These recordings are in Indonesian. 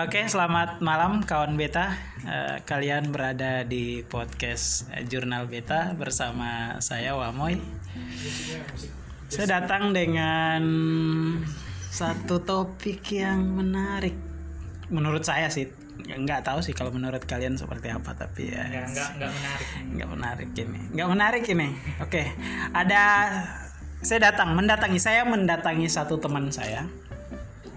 Oke, selamat malam kawan beta. Eh, kalian berada di podcast eh, Jurnal Beta bersama saya Wamoy. Saya datang dengan satu topik yang menarik. Menurut saya sih, nggak tahu sih kalau menurut kalian seperti apa, tapi ya enggak menarik. nggak menarik ini nggak menarik ini oke ada saya datang mendatangi saya mendatangi satu teman saya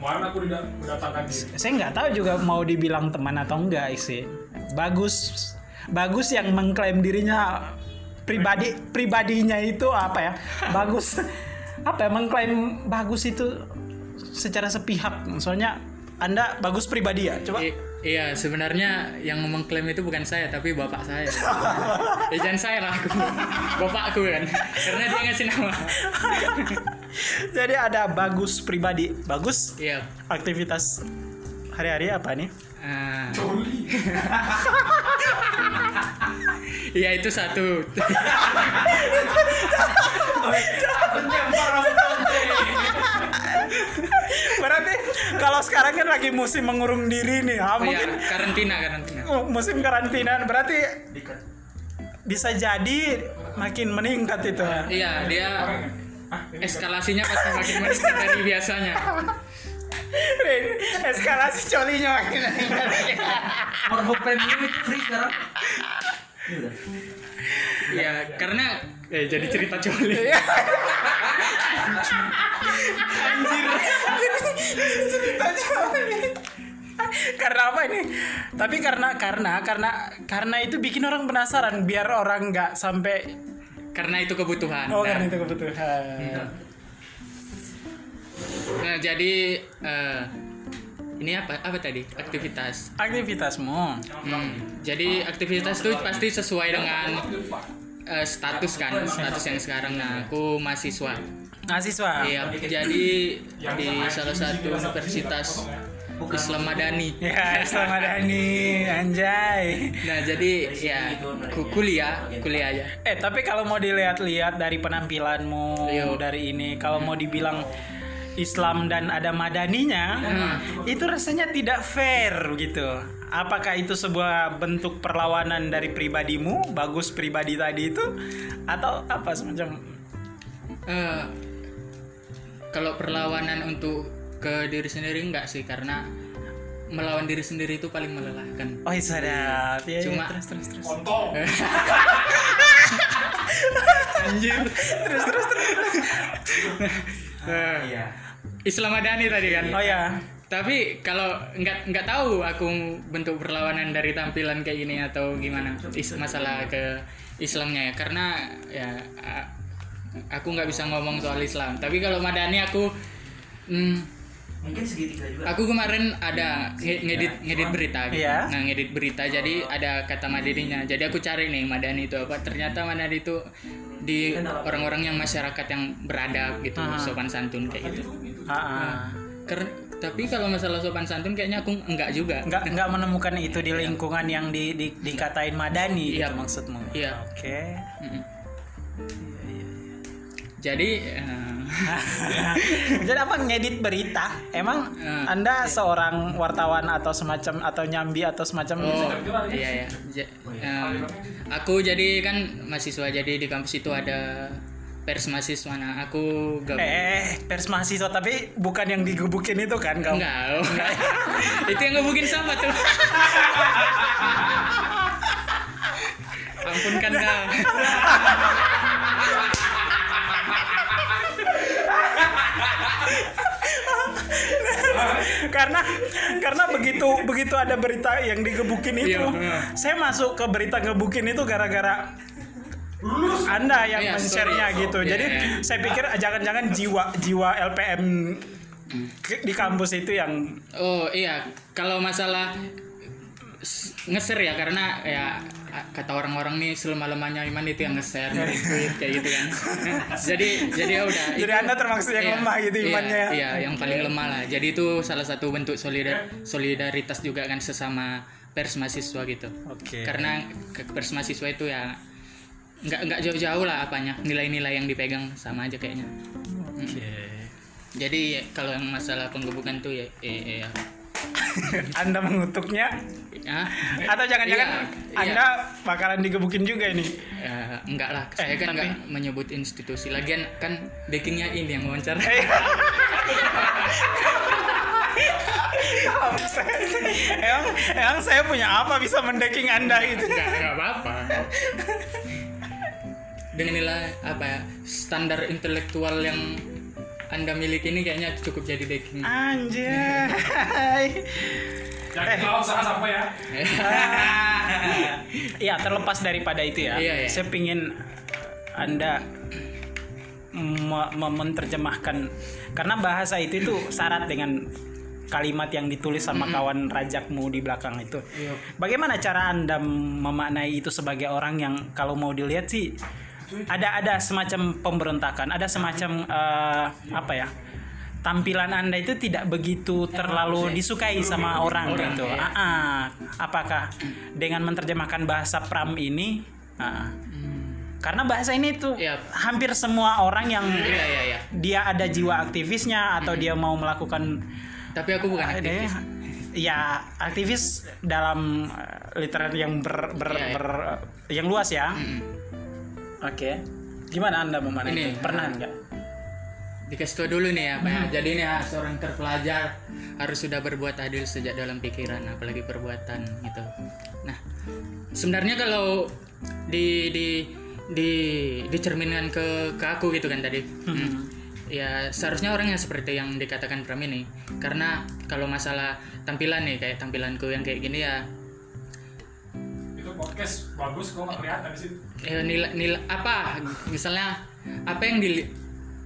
Kemarin aku tidak mendatangkan diri. saya nggak tahu juga mau dibilang teman atau enggak sih. Bagus bagus yang mengklaim dirinya pribadi pribadinya itu apa ya? Bagus. Apa ya mengklaim bagus itu secara sepihak. Soalnya anda bagus pribadi ya? Coba iya, sebenarnya yang mengklaim itu bukan saya, tapi bapak saya. ya jangan saya lah aku. Bapakku kan. Karena dia ngasih nama. jadi ada bagus pribadi bagus Iya. aktivitas hari-hari apa nih Ah. Iya itu satu. Kalau sekarang kan lagi musim mengurung diri nih, ah, Oh, iya, mungkin karantina karantina. oh, musim karantina berarti bisa jadi makin meningkat itu. Iya dia eskalasinya pasti makin meningkat dari biasanya. Eskalasi colinya makin meningkat. Premium itu free sekarang. Iya karena eh jadi cerita coli. Karena apa ini? Tapi karena karena karena karena itu bikin orang penasaran biar orang nggak sampai Karena itu kebutuhan. oh Nah, karena itu kebutuhan. Nah, jadi eh, ini apa apa tadi aktivitas. Aktivitasmu. Hmm, jadi aktivitas itu pasti sesuai dengan eh, status kan, status yang sekarang. Nah, aku mahasiswa. Mahasiswa. Iya, jadi di salah satu universitas Islam Madani. Ya, selamat Dani, anjay. Nah, jadi ya ku- kuliah, kuliah aja. Eh, tapi kalau mau dilihat-lihat dari penampilanmu Yo. dari ini, kalau mau dibilang Islam dan ada madaninya, itu rasanya tidak fair gitu. Apakah itu sebuah bentuk perlawanan dari pribadimu, bagus pribadi tadi itu, atau apa semacam? Eh, kalau perlawanan untuk ke diri sendiri enggak sih karena melawan diri sendiri itu paling melelahkan. Oh, sadap. Ya, ya, Cuma- terus terus terus. Kontol. Anjir. Terus terus terus. Eh, Iya. Islam Madani tadi kan. Oh ya. Tapi kalau nggak nggak tahu aku bentuk perlawanan dari tampilan kayak gini atau gimana is, masalah ke Islamnya ya karena ya aku nggak bisa ngomong soal Islam. Tapi kalau Madani aku hmm, Mungkin segitiga juga. aku kemarin ada nge- ngedit ngedit berita gitu. Iya. Nah, ngedit berita jadi ada kata Madaninya. Jadi aku cari nih Madani itu apa. Ternyata Madani itu di orang-orang yang masyarakat yang beradab gitu, Ah. sopan santun kayak gitu. Ah, ah. Ker- tapi kalau masalah sopan santun kayaknya aku enggak juga. nggak nggak menemukan itu di lingkungan yang di, di dikatain madani Iya. gitu maksudmu Iya. oke Mm-mm. Jadi eh, jadi apa ngedit berita emang Eh, anda seorang wartawan atau semacam atau nyambi atau semacam oh iya ya. Ja- eh, aku jadi kan mahasiswa jadi di kampus itu ada pers mahasiswa. Nah, aku gabung. eh pers mahasiswa tapi bukan yang digebukin itu kan kau Enggak. oh. itu yang ngebukin sama tuh. Ampun kan karena karena begitu begitu ada berita yang digebukin itu Iya, iya. saya masuk ke berita ngebukin itu gara-gara anda yang Iya, men-share-nya sorry. gitu Iya, jadi iya. saya pikir jangan-jangan jiwa jiwa LPM di kampus itu yang Oh iya, kalau masalah nge-share ya karena ya kata orang-orang nih selemah-lemahnya iman itu yang nge-share nge-retweet kayak gitu kan. jadi jadi ya udah. Jadi itu- Anda termasuk yang iya, lemah gitu iya, imannya ya? Iya, yang paling lemah lah. Jadi itu salah satu bentuk solidar solidaritas juga kan sesama pers mahasiswa gitu. Oke. Karena ke pers mahasiswa itu ya nggak nggak jauh-jauh lah apanya nilai-nilai yang dipegang sama aja kayaknya. Oke. Jadi ya, kalau yang masalah penggebukan tuh ya, eh, eh, ya Anda mengutuknya Hah? atau jangan-jangan Iya, iya. Anda bakalan digebukin juga ini. Ya, enggak lah, saya kan tapi- enggak menyebut institusi. Lagian kan backingnya ini yang wawancara. Eh. emang, emang saya punya apa bisa mendeking Anda gitu? Enggak, enggak apa-apa. Dengan nilai apa ya standar intelektual yang anda miliki ini kayaknya cukup jadi backing. Anjay. Jangan kalau usaha sampai ya. Iya, terlepas daripada itu ya. Iya, iya. Saya pingin Anda me- me- menerjemahkan karena bahasa itu itu syarat dengan kalimat yang ditulis sama kawan rajakmu di belakang itu. Iya. Bagaimana cara Anda memaknai itu sebagai orang yang kalau mau dilihat sih ada ada semacam pemberontakan, ada semacam eh, apa ya? Tampilan Anda itu tidak begitu terlalu disukai sama orang, Orang, gitu. Ah, ah. apakah dengan menerjemahkan bahasa Pram ini ah. karena bahasa ini tuh Iya. hampir semua orang yang Iya, iya, iya. dia ada jiwa aktivisnya atau dia mau melakukan Tapi aku bukan ada aktivis. ya aktivis dalam uh, literal yang ber, ber- Iya, iya. ber- yang luas ya. Mm-mm. Oke. Gimana Anda memanai Ini, itu? Pernah enggak? Dikasih tau dulu nih apa ya. Jadi ini ya, seorang terpelajar harus sudah berbuat adil sejak dalam pikiran, apalagi perbuatan gitu. Nah, sebenarnya kalau di di di dicerminkan ke ke aku gitu kan tadi. Hmm. Ya seharusnya orang yang seperti yang dikatakan Pram ini, karena kalau masalah tampilan nih kayak tampilanku yang kayak gini ya podcast bagus kok nggak kelihatan di situ. eh, nilai nilai apa? Misalnya apa yang dili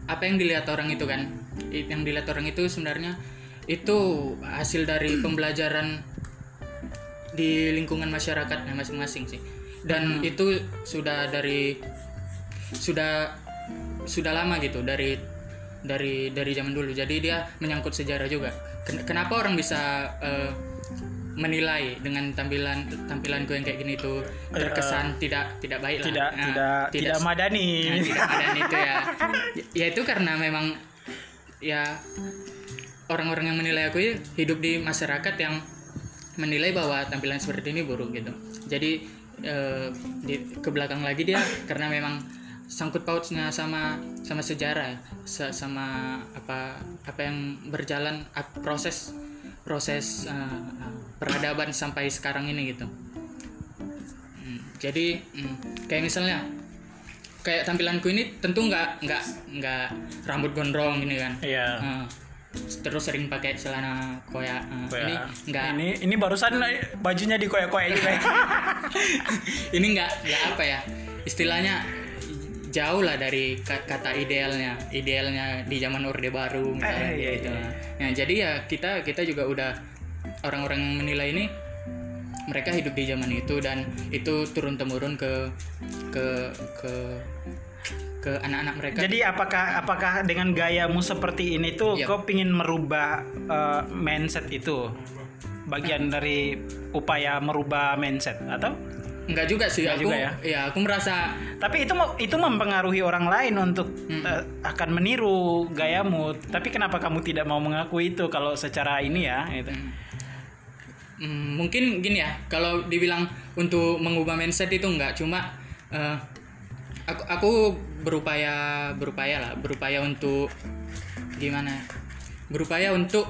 apa yang dilihat orang itu kan? Yang dilihat orang itu sebenarnya itu hasil dari pembelajaran di lingkungan masyarakatnya masing-masing sih. Dan itu sudah dari sudah sudah lama gitu dari dari dari zaman dulu. Jadi dia menyangkut sejarah juga. Ken- kenapa orang bisa eh, menilai dengan tampilan tampilanku yang kayak gini tuh terkesan tidak tidak baik lah Tidak Nah, tidak tidak madani. Nah, tidak ada itu ya. ya itu karena memang ya orang-orang yang menilai aku ya hidup di masyarakat yang menilai bahwa tampilan seperti ini buruk gitu jadi eh, di ke belakang lagi dia karena memang sangkut pautnya sama sama sejarah sa- sama apa apa yang berjalan proses proses eh, peradaban sampai sekarang ini gitu Hmm, jadi hmm, kayak misalnya kayak tampilanku ini tentu nggak nggak nggak rambut gondrong gini kan Iya. Eh, terus sering pakai celana koyak Eh, Koyak. ini nggak Ini ini barusan bajunya dikoyak-koyak juga. ya. ini nggak nggak apa ya istilahnya jauh lah dari ka- kata idealnya idealnya di zaman orde baru misalnya Eh, iya, gitu iya. nah jadi ya kita kita juga udah orang-orang yang menilai ini mereka hidup di zaman itu dan itu turun temurun ke ke ke ke anak-anak mereka Jadi apakah apakah dengan gayamu seperti ini tuh Iya. kau pingin merubah eh, mindset itu? Bagian dari upaya merubah mindset atau? Enggak juga sih Nggak aku juga ya? aku merasa Tapi itu itu mempengaruhi orang lain untuk Hmm. eh, akan meniru gayamu. Tapi kenapa kamu tidak mau mengakui itu kalau secara ini ya? Gitu. Hmm, mungkin gini ya kalau dibilang untuk mengubah mindset itu enggak cuma eh, aku aku berupaya berupaya lah berupaya untuk gimana ya, berupaya untuk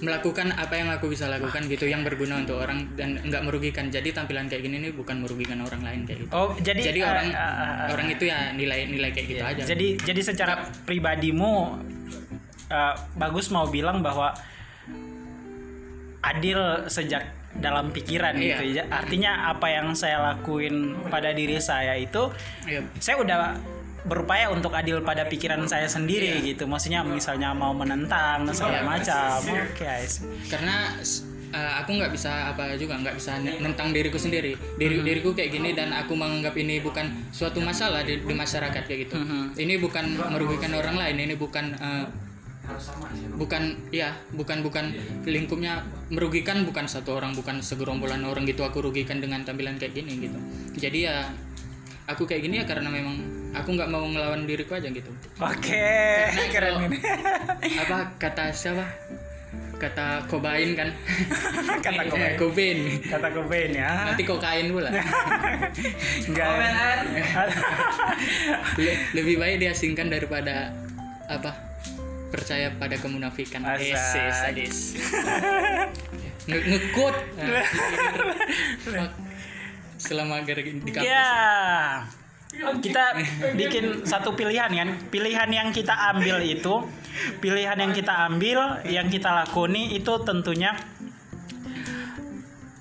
melakukan apa yang aku bisa lakukan gitu yang berguna untuk orang dan enggak merugikan. Jadi tampilan kayak gini nih bukan merugikan orang lain kayak gitu. Oh, jadi jadi eh, orang eh, eh, orang itu ya nilai nilai kayak gitu aja. Jadi jadi secara pribadimu eh, bagus mau bilang bahwa adil sejak dalam pikiran Iya. gitu ya. Artinya apa yang saya lakuin pada diri saya itu Iya. saya udah berupaya untuk adil pada pikiran saya sendiri gitu. Maksudnya misalnya mau menentang dan segala Iya. macam. Oke, I see. karena uh, aku nggak bisa apa juga nggak bisa nentang diriku sendiri diri diriku kayak gini dan aku menganggap ini bukan suatu masalah di, di masyarakat kayak gitu ini bukan merugikan orang lain ini bukan uh, bukan ya bukan bukan. Lingkupnya merugikan bukan satu orang bukan segerombolan orang gitu aku rugikan dengan tampilan kayak gini gitu. Jadi ya aku kayak gini ya karena memang aku nggak mau ngelawan diriku aja gitu. Oke, Karena keren ini. apa kata siapa? Kata kobain kan? Kata Eh, Cobain. kobain Kata Cobain ya. nanti kokain pula. Enggak. Le- lebih baik diasingkan daripada apa percaya pada kemunafikan. Ese, sadis Nge- ngekut fuck. selama gara- di kampus Ya. Kita bikin satu pilihan kan. Pilihan yang kita ambil itu, pilihan yang kita ambil, yang kita lakoni itu tentunya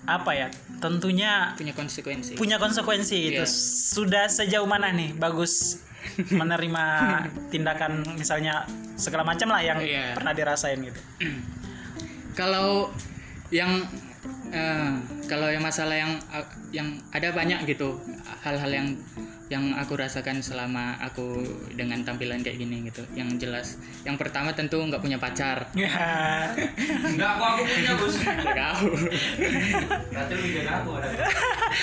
apa ya? Tentunya punya konsekuensi punya konsekuensi gitu. Iya. Sudah sejauh mana nih bagus menerima tindakan misalnya segala macam lah yang Iya. pernah dirasain gitu. kalau yang eh, kalau yang masalah yang yang ada banyak gitu hal-hal yang yang aku rasakan selama aku dengan tampilan kayak gini gitu. Yang jelas yang pertama tentu nggak punya pacar. Ya. Enggak, aku aku punya bos. Nggak tahu. Berarti lebih jaga aku ada.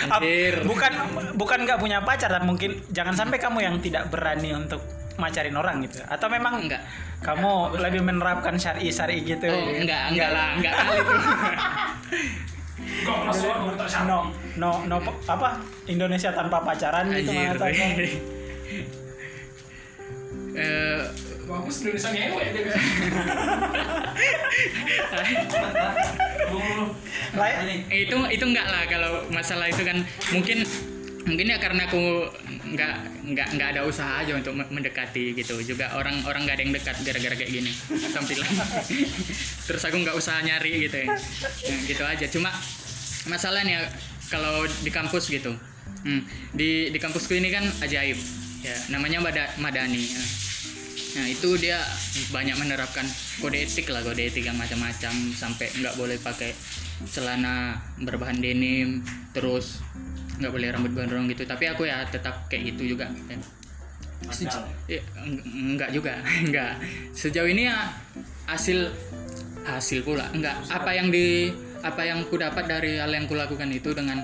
Ap- Anjir. bukan bukan nggak punya pacar tapi mungkin jangan sampai kamu yang tidak berani untuk macarin orang gitu. Atau memang enggak kamu lebih menerapkan syari syari gitu. Oh enggak enggak lah enggak kali itu no no no apa? Indonesia tanpa pacaran gitu anjir. mengatakan. Eh, Bagus Indonesia ngewe Ini. itu itu enggak lah kalau masalah itu kan. Mungkin mungkin ya karena aku nggak nggak nggak ada usaha aja untuk me- mendekati gitu. Juga orang orang nggak ada yang dekat gara-gara kayak gini. Tampilan. Terus aku nggak usaha nyari gitu ya. Ya, gitu aja. Cuma masalahnya kalau di kampus gitu. Hmm, di di kampusku ini kan ajaib ya namanya Mada- madani ya. Nah itu dia banyak menerapkan kode etik lah kode etik yang macam-macam sampai nggak boleh pakai celana berbahan denim terus nggak boleh rambut gondrong gitu. Tapi aku ya tetap kayak gitu juga ya, eng- enggak juga enggak sejauh ini ya hasil hasil pula enggak apa yang di apa yang ku dapat dari hal yang kulakukan itu dengan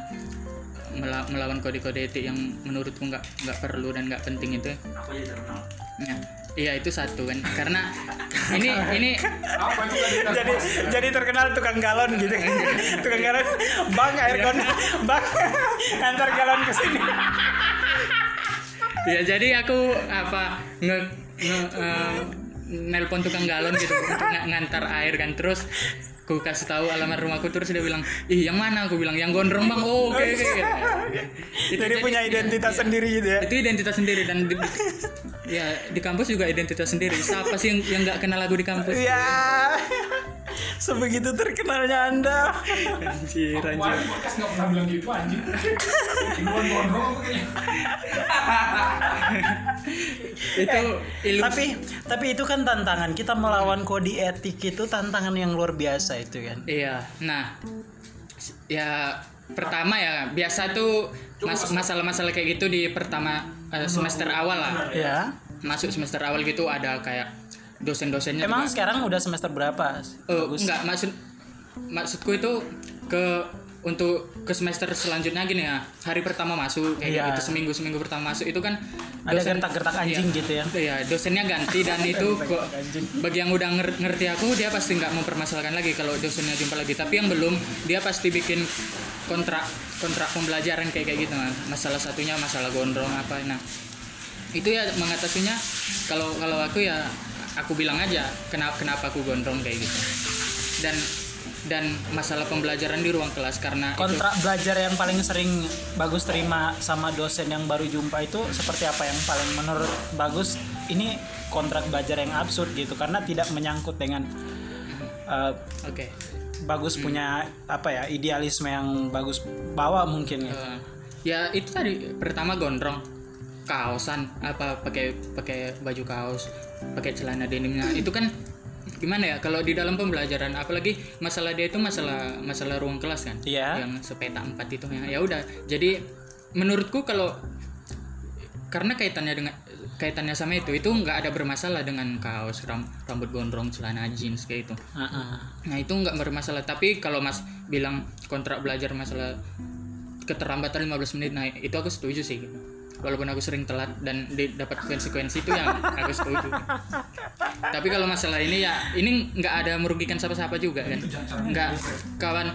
mela- melawan kode-kode etik yang menurutku nggak nggak perlu dan nggak penting itu? Aku jadi terkenal. Nah, iya itu satu kan. Karena ini ini Apa jadi jadi terkenal tukang galon gitu. Tukang galon. Bang air kon bang antar galon ke sini. Ya jadi aku apa nge, nge eh, nelpon tukang galon gitu. Untuk ng- ngantar air kan. Terus ku kasih tahu alamat rumahku terus dia bilang ih yang mana? Aku bilang yang gondrong bang. Oh oke oke gitu. Itu jadi punya identitas sendiri gitu ya? Itu identitas sendiri dan di, ya di kampus juga identitas sendiri. Siapa sih yang yang nggak kenal lagu di kampus? Ya sebegitu terkenalnya anda. Anjir anjir. Podcast nggak pernah bilang gitu gondrong kayaknya. itu ilusi tapi tapi itu kan tantangan. Kita melawan kode etik itu tantangan yang luar biasa itu kan. Iya, nah, ya pertama ya biasa tuh mas- masalah-masalah kayak gitu di pertama eh, semester awal lah, ya masuk semester awal gitu ada kayak dosen-dosennya. emang juga- sekarang udah semester berapa Eh, enggak maksud maksudku itu ke untuk ke semester selanjutnya gini ya hari pertama masuk kayak Iya. gitu seminggu seminggu pertama masuk itu kan Ada gertak-gertak anjing Iya. gitu ya? Iya, dosennya ganti dan itu kok bagi yang udah nger- ngerti aku dia pasti nggak mempermasalahkan lagi kalau dosennya jumpa lagi. Tapi yang belum dia pasti bikin kontrak kontrak pembelajaran kayak kayak gitu. Nah, masalah satunya masalah gondrong apa. Nah, itu ya mengatasinya kalau kalau aku ya aku bilang aja kenapa kenapa aku gondrong kayak gitu. Dan dan masalah pembelajaran di ruang kelas karena itu- kontrak belajar yang paling sering bagus terima sama dosen yang baru jumpa itu seperti apa yang paling menurut bagus ini kontrak belajar yang absurd gitu karena tidak menyangkut dengan uh, oke. bagus punya apa ya idealisme yang bagus bawa mungkin ya Eh, ya itu tadi pertama gondrong kaosan apa pakai pakai baju kaos pakai celana denimnya itu kan gimana ya kalau di dalam pembelajaran apalagi masalah dia itu masalah masalah ruang kelas kan Iya. yang sepeta empat itu ya ya udah jadi menurutku kalau karena kaitannya dengan kaitannya sama itu itu nggak ada bermasalah dengan kaos ram- rambut gondrong celana jeans kayak itu Heeh. Nah itu nggak bermasalah. Tapi kalau Mas bilang kontrak belajar masalah keterlambatan 15 menit, nah itu aku setuju sih. Gitu. Walaupun aku sering telat dan dapat konsekuensi itu yang aku setuju tapi kalau masalah ini ya ini nggak ada merugikan siapa-siapa juga kan nggak kawan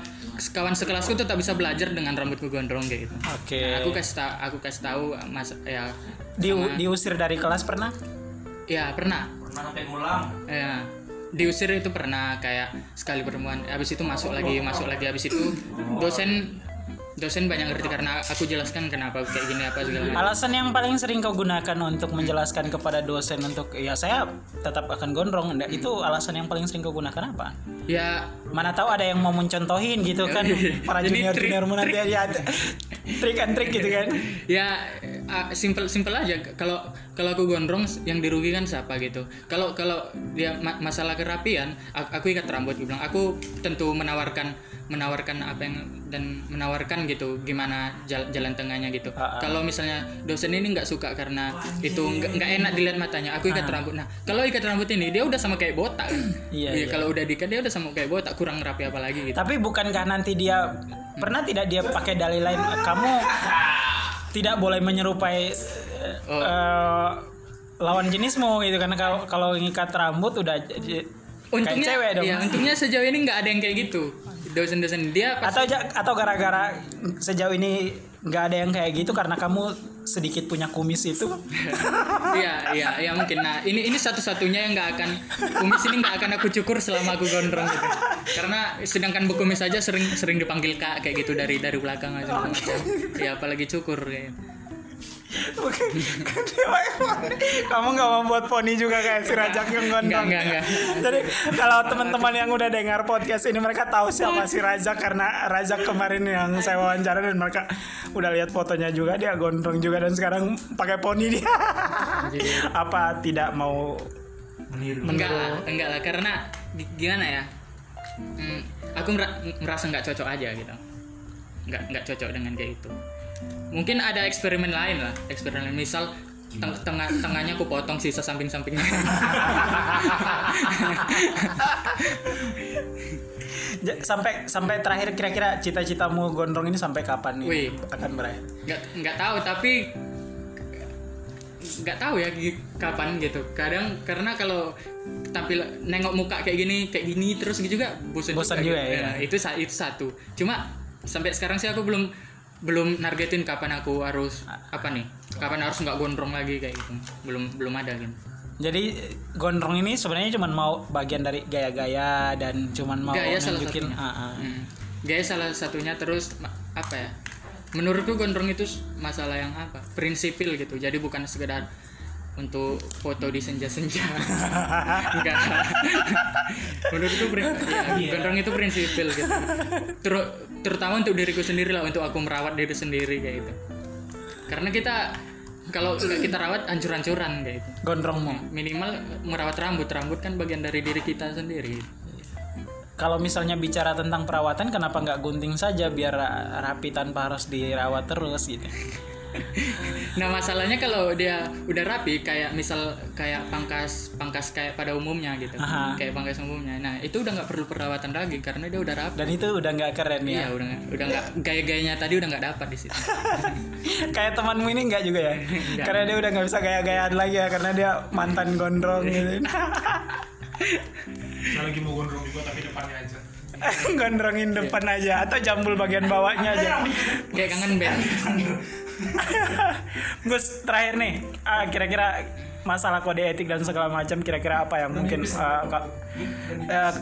kawan sekelasku tetap bisa belajar dengan rambutku gondrong kayak gitu Oke. aku kasih tahu aku kasih tahu mas ya Di, sama- diusir dari kelas pernah? ya pernah Pernah sampai ngulang. ya diusir itu pernah kayak sekali pertemuan habis itu masuk lagi masuk lagi habis itu dosen dosen banyak ngerti karena aku jelaskan kenapa kayak gini apa segala macam Alasan yang paling sering kau gunakan untuk menjelaskan kepada dosen untuk ya saya tetap akan gondrong. Nggak, Itu alasan yang paling sering kau gunakan apa? ya Mana tahu ada yang mau mencontohin gitu kan para Jadi junior trik- juniormu nanti ya trik and trik gitu kan. ya simple simple aja kalau kalau aku gondrong yang dirugikan siapa gitu kalau kalau dia ma- masalah kerapian aku, ikat rambut bilang aku tentu menawarkan menawarkan apa yang dan menawarkan gitu gimana jalan, jalan tengahnya gitu Ah, ah. kalau misalnya dosen ini nggak suka karena itu nggak enak dilihat matanya aku ikat rambut nah kalau ikat rambut ini dia udah sama kayak botak? Iya, Iya, iya. kalau udah diikat dia udah sama kayak botak kurang rapi apa lagi gitu Tapi bukankah nanti dia pernah tidak dia pakai dalih lain kamu tidak boleh menyerupai eh, Oh. eh, lawan jenismu gitu karena kalau kalau ngikat rambut udah jadi kayak untungnya cewek dong. ya untungnya sejauh ini nggak ada yang kayak gitu dosen-dosen dia pas atau atau gara-gara sejauh ini nggak ada yang kayak gitu karena kamu sedikit punya kumis itu Iya, iya, iya mungkin. Nah, ini ini satu-satunya yang nggak akan kumis ini nggak akan aku cukur selama aku gondrong gitu. Karena sedangkan berkumis saja sering sering dipanggil kak kayak gitu dari dari belakang aja. Ya apalagi cukur kayak. gitu. Kamu nggak membuat poni juga kayak si Rajak yang gondrong Enggak, enggak, enggak. jadi kalau teman-teman yang udah dengar podcast ini mereka tahu siapa si Rajak karena Rajak kemarin yang saya wawancara dan mereka udah lihat fotonya juga dia gondrong juga dan sekarang pakai poni dia apa tidak mau Enggak lah, enggak lah karena gi- gimana ya? Hmm, aku merasa nggak cocok aja gitu. Nggak nggak cocok dengan kayak itu. Mungkin ada eksperimen lain lah, eksperimen misal teng- tengah tengahnya aku potong sisa samping-sampingnya. Ja- sampai sampai terakhir kira-kira cita-citamu gondrong ini sampai kapan nih? Wih. akan berakhir. Nggak nggak tahu tapi nggak tahu ya kapan gitu. Kadang karena kalau tampil nengok muka kayak gini kayak gini terus gitu juga bosan Bosan juga ya. itu sa- itu satu. Cuma sampai sekarang sih aku belum belum nargetin kapan aku harus apa nih? Kapan harus nggak gondrong lagi kayak gitu. Belum belum ada gitu. Jadi gondrong ini sebenarnya cuma mau bagian dari gaya-gaya dan cuman mau gaya salah nunjukin satunya. ah, ah. Hmm. gaya salah satunya terus apa ya? Menurutku gondrong itu masalah yang apa? Prinsipil gitu. Jadi bukan sekedar untuk foto di senja-senja. Enggak. Menurutku ya, gondrong itu prinsipil gitu. Ter- terutama untuk diriku sendiri lah untuk aku merawat diri sendiri kayak gitu. Karena kita kalau kita rawat hancur-hancuran kayak gitu. Gondrongmu. minimal merawat rambut. Rambut kan bagian dari diri kita sendiri. Kalau misalnya bicara tentang perawatan, kenapa nggak gunting saja biar ra- rapi tanpa harus dirawat terus gitu? Nah masalahnya kalau dia udah rapi kayak misal kayak pangkas pangkas kayak pada umumnya gitu, Aha. kayak pangkas umumnya. Nah itu udah nggak perlu perawatan lagi karena dia udah rapi. Dan itu udah nggak keren ya. Iya udah nggak udah nggak gaya-gayanya tadi udah nggak dapat di situ. Kayak temanmu ini nggak juga ya? Karena dia udah nggak bisa gaya-gayaan lagi ya karena dia mantan gondrong gitu. Saya lagi mau gondrong juga tapi depannya aja. Gondrongin depan aja atau jambul bagian bawahnya aja. kayak kangen band. Gus terakhir nih, ah, kira-kira masalah kode etik dan segala macam kira-kira apa yang mungkin ah, Kak- eh,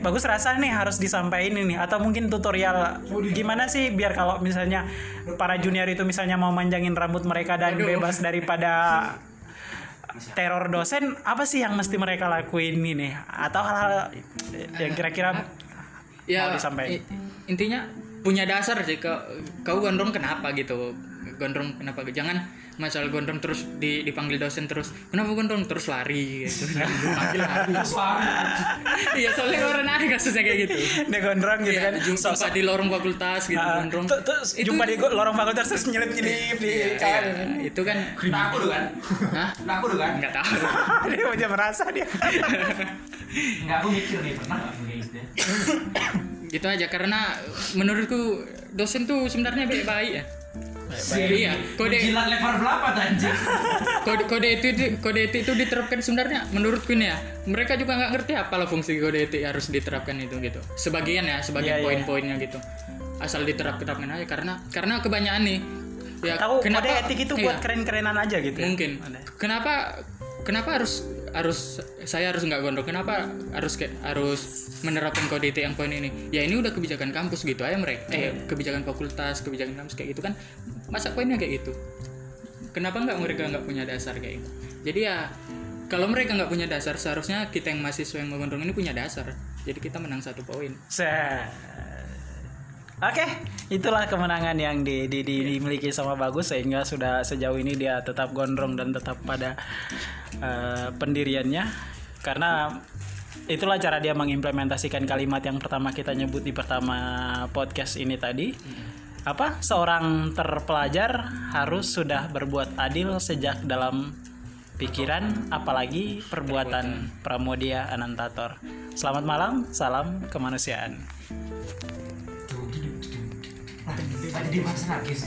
bagus rasa nih harus disampaikan ini atau mungkin tutorial gimana sih biar kalau misalnya para junior itu misalnya mau manjangin rambut mereka dan Aduh. bebas daripada teror dosen apa sih yang mesti mereka lakuin ini? Atau hal-hal yang kira-kira Ya Mau disampaikan. intinya punya dasar sih kau kau gondrong kenapa gitu gondrong kenapa jangan masalah gondrong terus di- dipanggil dosen terus kenapa gondrong? Terus lari gitu. Lari. Iya soalnya orang ada kasusnya kayak gitu. Dia gondrong gitu Iya, kan. jumpa di lorong fakultas gitu Ah, gondrong. Itu- jumpa di lorong fakultas terus nyelip-nyelip di Iya, kawan iya, itu kan aku dulu kan? Hah? Nah aku dulu kan? nggak tahu. Dia aja merasa dia. Nggak aku mikir nih pernah nggak aku kayak gitu ya? gitu aja karena menurutku dosen tuh sebenarnya baik-baik ya iya kode Jilat lebar berapa anjing? kode kode itu kode etik itu diterapkan sebenarnya menurutku nih ya mereka juga nggak ngerti apa lah fungsi kode etik harus diterapkan itu gitu sebagian ya sebagian Iya, iya. poin-poinnya gitu asal diterapkan aja karena karena kebanyakan nih ya Tahu kenapa kode etik itu iya, buat keren-kerenan aja gitu. ya? mungkin kenapa kenapa harus harus saya harus nggak gondrong. Kenapa harus kayak harus menerapkan kode etik yang poin ini? Ya ini udah kebijakan kampus gitu aja mereka eh kebijakan fakultas kebijakan kampus kayak gitu kan. Masa poinnya kayak gitu? Kenapa nggak mereka nggak punya dasar kayak gitu? Jadi ya kalau mereka nggak punya dasar seharusnya kita yang mahasiswa yang menggondrong ini punya dasar. Jadi kita menang satu poin. Set. Oke, itulah kemenangan yang di, di- di- dimiliki sama Bagus sehingga sudah sejauh ini dia tetap gondrong dan tetap pada eh, pendiriannya karena itulah cara dia mengimplementasikan kalimat yang pertama kita nyebut di pertama podcast ini tadi. Apa? Seorang terpelajar harus sudah berbuat adil sejak dalam pikiran apalagi perbuatan Pramodia Anantator. Selamat malam, salam kemanusiaan. Masa nangis.